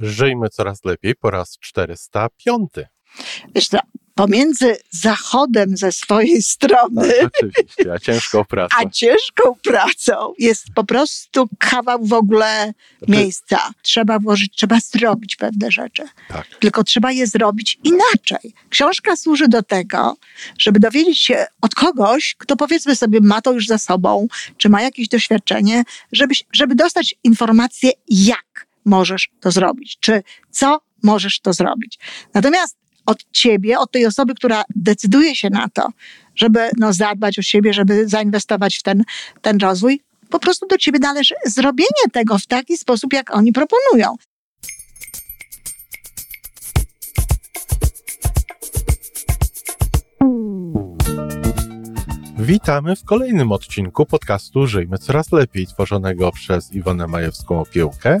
Żyjmy coraz lepiej po raz 405. Wiesz co, pomiędzy zachodem ze swojej strony, Tak, oczywiście, a ciężką pracą. a ciężką pracą jest po prostu kawał w ogóle miejsca. Trzeba włożyć, trzeba zrobić pewne rzeczy. Tak. Tylko trzeba je zrobić inaczej. Książka służy do tego, żeby dowiedzieć się od kogoś, kto powiedzmy sobie ma to już za sobą, czy ma jakieś doświadczenie, żeby, żeby dostać informację, jak możesz to zrobić, czy co możesz to zrobić. Natomiast od ciebie, od tej osoby, która decyduje się na to, żeby no, zadbać o siebie, żeby zainwestować w ten, ten rozwój, po prostu do ciebie należy zrobienie tego w taki sposób, jak oni proponują. Witamy w kolejnym odcinku podcastu Żyjmy Coraz Lepiej, tworzonego przez Iwonę Majewską Opiełkę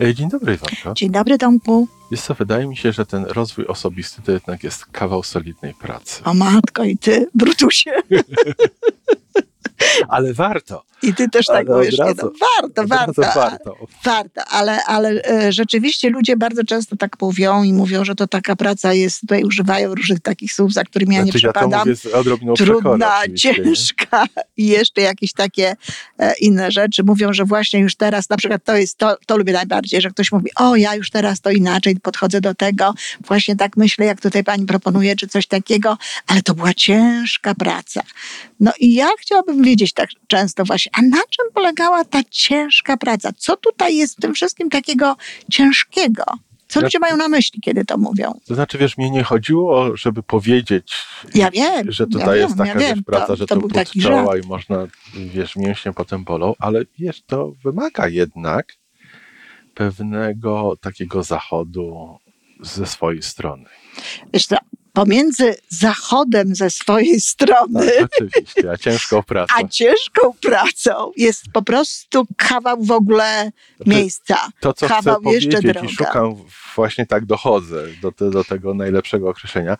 E, Dzień dobry, Iwanko. Dzień dobry, Tomku. Wiesz co, wydaje mi się, że ten rozwój osobisty to jednak jest kawał solidnej pracy. O matko i ty, Brutusie. Ale warto. I ty też tak Ale mówisz. Nie, razu- no, warto, warto. warto. Warto, ale, ale e, rzeczywiście ludzie bardzo często tak mówią i mówią, że to taka praca jest, tutaj używają różnych takich słów, za którymi ja nie Znaczy, ja to przepadam. przekory Trudna, nie? ciężka i jeszcze jakieś takie e, inne rzeczy. Mówią, że właśnie już teraz, na przykład to jest, to, to lubię najbardziej, że ktoś mówi, o ja już teraz to inaczej podchodzę do tego, właśnie tak myślę, jak tutaj pani proponuje, czy coś takiego, ale to była ciężka praca. No i ja chciałabym wiedzieć tak często właśnie, a na czym polegała ta ciężka praca? Co tutaj jest w tym wszystkim takiego ciężkiego? Co Ja- ludzie mają na myśli, kiedy to mówią? To znaczy, wiesz, mnie nie chodziło, żeby powiedzieć, Ja wiem, że tutaj ja jest wiem, taka ja wiesz, praca, To- że to to, taki czoła i można, wiesz, mięśnie potem bolą, ale wiesz, to wymaga jednak pewnego takiego zachodu ze swojej strony. wiesz co, pomiędzy zachodem ze swojej strony, Tak, oczywiście, a ciężką pracą. a ciężką pracą jest po prostu kawał w ogóle Znaczy, miejsca. To, co kawał chcę jeszcze powiedzieć droga. i szukam, właśnie tak dochodzę do, do tego najlepszego określenia.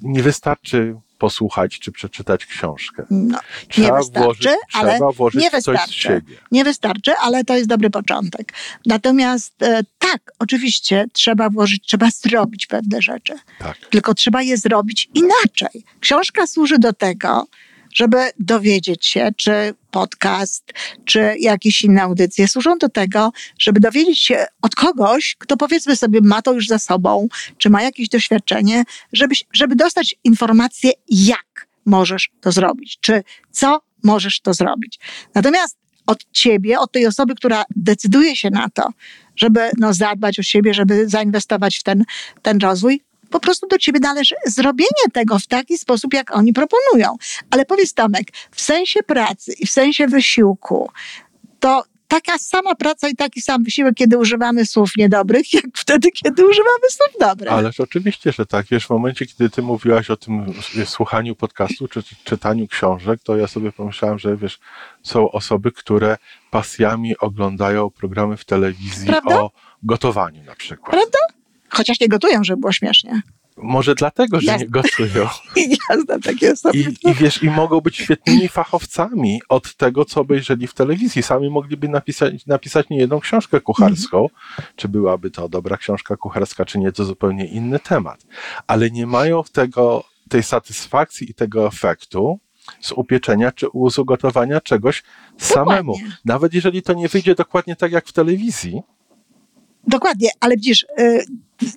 Nie wystarczy posłuchać czy przeczytać książkę. No, Trzeba wystarczy, włożyć, ale trzeba włożyć nie coś z wystarczy. siebie. nie wystarczy, ale to jest dobry początek. Natomiast e, tak, oczywiście trzeba włożyć, trzeba zrobić pewne rzeczy. Tak. tylko trzeba je zrobić inaczej. Książka służy do tego, żeby dowiedzieć się, czy podcast, czy jakieś inne audycje służą do tego, żeby dowiedzieć się od kogoś, kto powiedzmy sobie ma to już za sobą, czy ma jakieś doświadczenie, żeby, żeby dostać informację, jak możesz to zrobić, czy co możesz to zrobić. Natomiast od ciebie, od tej osoby, która decyduje się na to, żeby no, zadbać o siebie, żeby zainwestować w ten, ten rozwój, po prostu do ciebie należy zrobienie tego w taki sposób, jak oni proponują. Ale powiedz Tomek, w sensie pracy i w sensie wysiłku, to taka sama praca i taki sam wysiłek, kiedy używamy słów niedobrych, jak wtedy, kiedy używamy słów dobrych. Ależ oczywiście, że tak. Wiesz, w momencie, kiedy ty mówiłaś o tym słuchaniu podcastu czy czy czytaniu książek, to ja sobie pomyślałem, że wiesz, są osoby, które pasjami oglądają programy w telewizji Prawda? o gotowaniu na przykład. Prawda? Chociaż nie gotują, żeby było śmiesznie. Może dlatego, że nie gotują. Ja znam takie osoby. I, I wiesz, i mogą być świetnymi fachowcami od tego, co obejrzeli w telewizji. Sami mogliby napisać, napisać niejedną książkę kucharską. Czy byłaby to dobra książka kucharska, czy nie, to zupełnie inny temat. Ale nie mają tego, tej satysfakcji i tego efektu z upieczenia czy z ugotowania czegoś samemu. Nawet jeżeli to nie wyjdzie dokładnie tak jak w telewizji, Dokładnie, ale widzisz, y,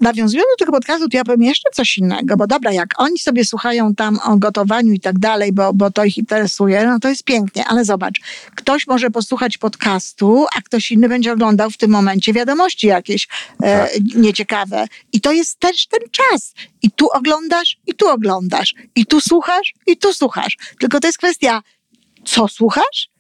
nawiązując do tego podcastu, to ja powiem jeszcze coś innego, bo dobra, jak oni sobie słuchają tam o gotowaniu i tak dalej, bo, bo to ich interesuje, no to jest pięknie, ale zobacz, ktoś może posłuchać podcastu, a ktoś inny będzie oglądał w tym momencie wiadomości jakieś e, nieciekawe. I to jest też ten czas. I tu oglądasz, i tu oglądasz, i tu słuchasz, i tu słuchasz. Tylko to jest kwestia, co słuchasz?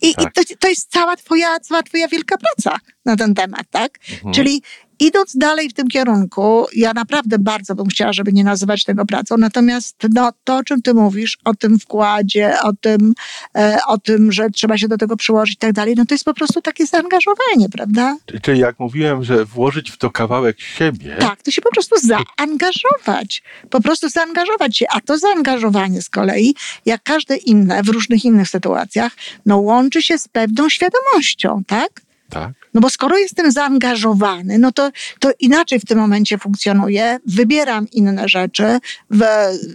I, Tak. i to, to jest cała twoja, cała twoja wielka praca na ten temat, tak? Mhm. Czyli idąc dalej w tym kierunku, ja naprawdę bardzo bym chciała, żeby nie nazywać tego pracą, natomiast no, to, o czym ty mówisz, o tym wkładzie, o tym, e, o tym, że trzeba się do tego przyłożyć i tak dalej, no to jest po prostu takie zaangażowanie, prawda? Czyli jak mówiłem, że włożyć w to kawałek siebie. Tak, to się po prostu zaangażować. Po prostu zaangażować się. A to zaangażowanie z kolei, jak każde inne, w różnych innych sytuacjach, no łączy się z pewną świadomością, tak? Tak. No bo skoro jestem zaangażowany, no to, to inaczej w tym momencie funkcjonuje. Wybieram inne rzeczy, w,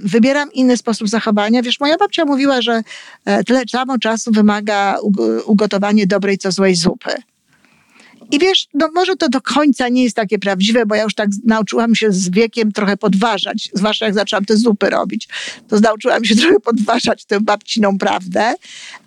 wybieram inny sposób zachowania. Wiesz, moja babcia mówiła, że e, tyle samo czasu wymaga ugotowanie dobrej co złej zupy. I wiesz, no może to do końca nie jest takie prawdziwe, bo ja już tak nauczyłam się z wiekiem trochę podważać, zwłaszcza jak zaczęłam te zupy robić, to nauczyłam się trochę podważać tę babciną prawdę,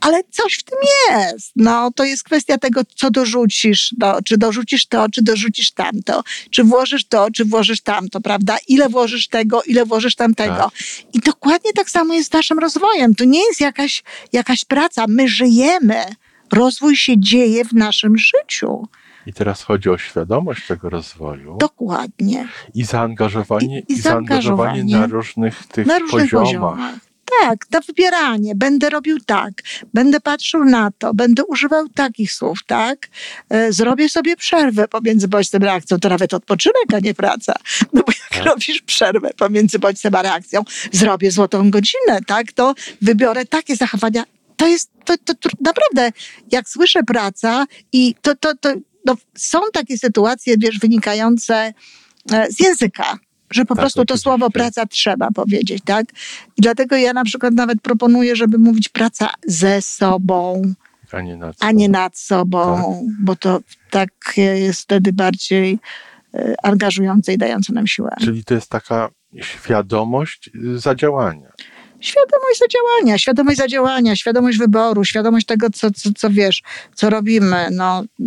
ale coś w tym jest. No, to jest kwestia tego, co dorzucisz, no, czy dorzucisz to, czy dorzucisz tamto, czy włożysz to, czy włożysz tamto, prawda? Ile włożysz tego, ile włożysz tamtego. Tak. I dokładnie tak samo jest z naszym rozwojem. To nie jest jakaś, jakaś praca. My żyjemy. Rozwój się dzieje w naszym życiu. I teraz chodzi o świadomość tego rozwoju. Dokładnie. I zaangażowanie, i, i zaangażowanie, zaangażowanie na różnych tych na różnych poziomach. poziomach. Tak, to wybieranie. Będę robił tak, będę patrzył na to, będę używał takich słów, tak? E, zrobię sobie przerwę pomiędzy bodźcem a reakcją. To nawet odpoczynek, a nie praca. No bo jak tak. robisz przerwę pomiędzy bodźcem a reakcją, zrobię złotą godzinę, tak? To wybiorę takie zachowania. To jest, to, to, to naprawdę, jak słyszę praca i to, to, to no, są takie sytuacje, wiesz, wynikające e, z języka, że po tak, prostu to słowo praca trzeba powiedzieć, tak? I dlatego ja na przykład nawet proponuję, żeby mówić praca ze sobą, a nie nad sobą, nie nad sobą tak? bo to tak jest wtedy bardziej e, angażujące i dające nam siłę. Czyli to jest taka świadomość zadziałania świadomość zadziałania, świadomość zadziałania, świadomość wyboru, świadomość tego, co, co, co wiesz, co robimy, no, y,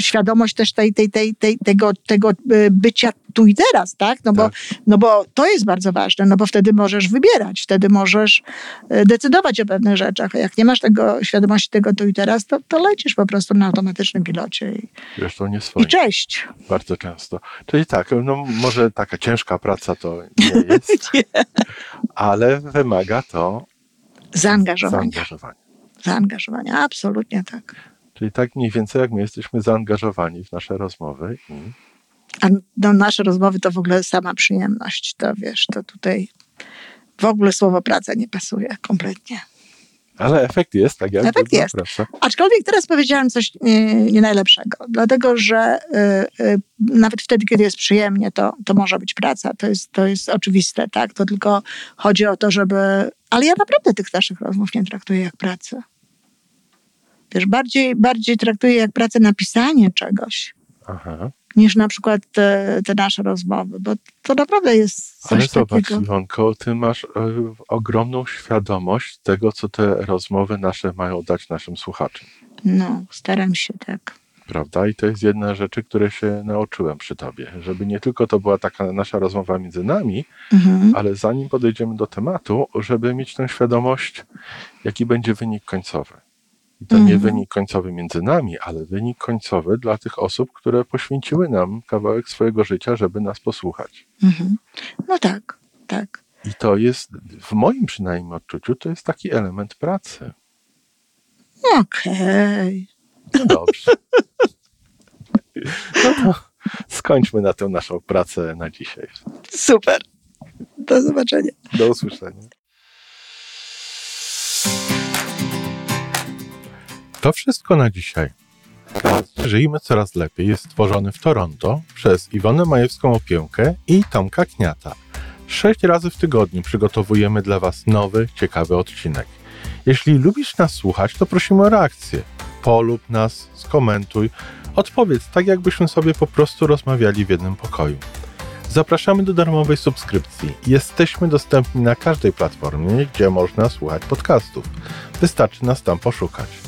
świadomość też tej, tej, tej, tej, tego, tego y, bycia tu i teraz, tak? No, tak. Bo, no bo to jest bardzo ważne, no bo wtedy możesz wybierać, wtedy możesz y, decydować o pewnych rzeczach. A jak nie masz tego świadomości tego tu i teraz, to, to lecisz po prostu na automatycznym pilocie. I, Zresztą nie swoje. I cześć. Bardzo często. Czyli tak, no może taka ciężka praca to nie jest, nie. ale wymaga to zaangażowania. zaangażowania. Zaangażowania, absolutnie tak. Czyli tak mniej więcej jak my jesteśmy zaangażowani w nasze rozmowy. I... A no, nasze rozmowy to w ogóle sama przyjemność. To wiesz, to tutaj w ogóle słowo praca nie pasuje kompletnie. Ale efekt jest, tak jak Efekt jest. Praca. Aczkolwiek teraz powiedziałam coś nie, nie najlepszego, dlatego że y, y, nawet wtedy, kiedy jest przyjemnie, to, to może być praca. To jest, to jest oczywiste, tak? To tylko chodzi o to, żeby. Ale ja naprawdę tych naszych rozmów nie traktuję jak pracę. Wiesz, bardziej, bardziej traktuję jak pracę napisanie czegoś. Aha niż na przykład te, te, nasze rozmowy, bo to naprawdę jest coś Ale zobacz, takiego. Ty masz y, ogromną świadomość tego, co te rozmowy nasze mają dać naszym słuchaczom. No, staram się tak. Prawda? I to jest jedna z rzeczy, które się nauczyłem przy tobie, żeby nie tylko to była taka nasza rozmowa między nami, mhm. ale zanim podejdziemy do tematu, żeby mieć tę świadomość, jaki będzie wynik końcowy. I to nie mhm. wynik końcowy między nami, ale wynik końcowy dla tych osób, które poświęciły nam kawałek swojego życia, żeby nas posłuchać. Mhm. No tak, tak. I to jest, w moim przynajmniej odczuciu, to jest taki element pracy. Okej. Okay. No dobrze. No to skończmy na tę naszą pracę na dzisiaj. Super. Do zobaczenia. Do usłyszenia. To wszystko na dzisiaj. Żyjmy coraz lepiej jest stworzony w Toronto przez Iwonę Majewską Opiełkę i Tomka Kniata. Sześć razy w tygodniu przygotowujemy dla Was nowy, ciekawy odcinek. Jeśli lubisz nas słuchać, to prosimy o reakcję. Polub nas, skomentuj, odpowiedz tak, jakbyśmy sobie po prostu rozmawiali w jednym pokoju. Zapraszamy do darmowej subskrypcji. Jesteśmy dostępni na każdej platformie, gdzie można słuchać podcastów. Wystarczy nas tam poszukać.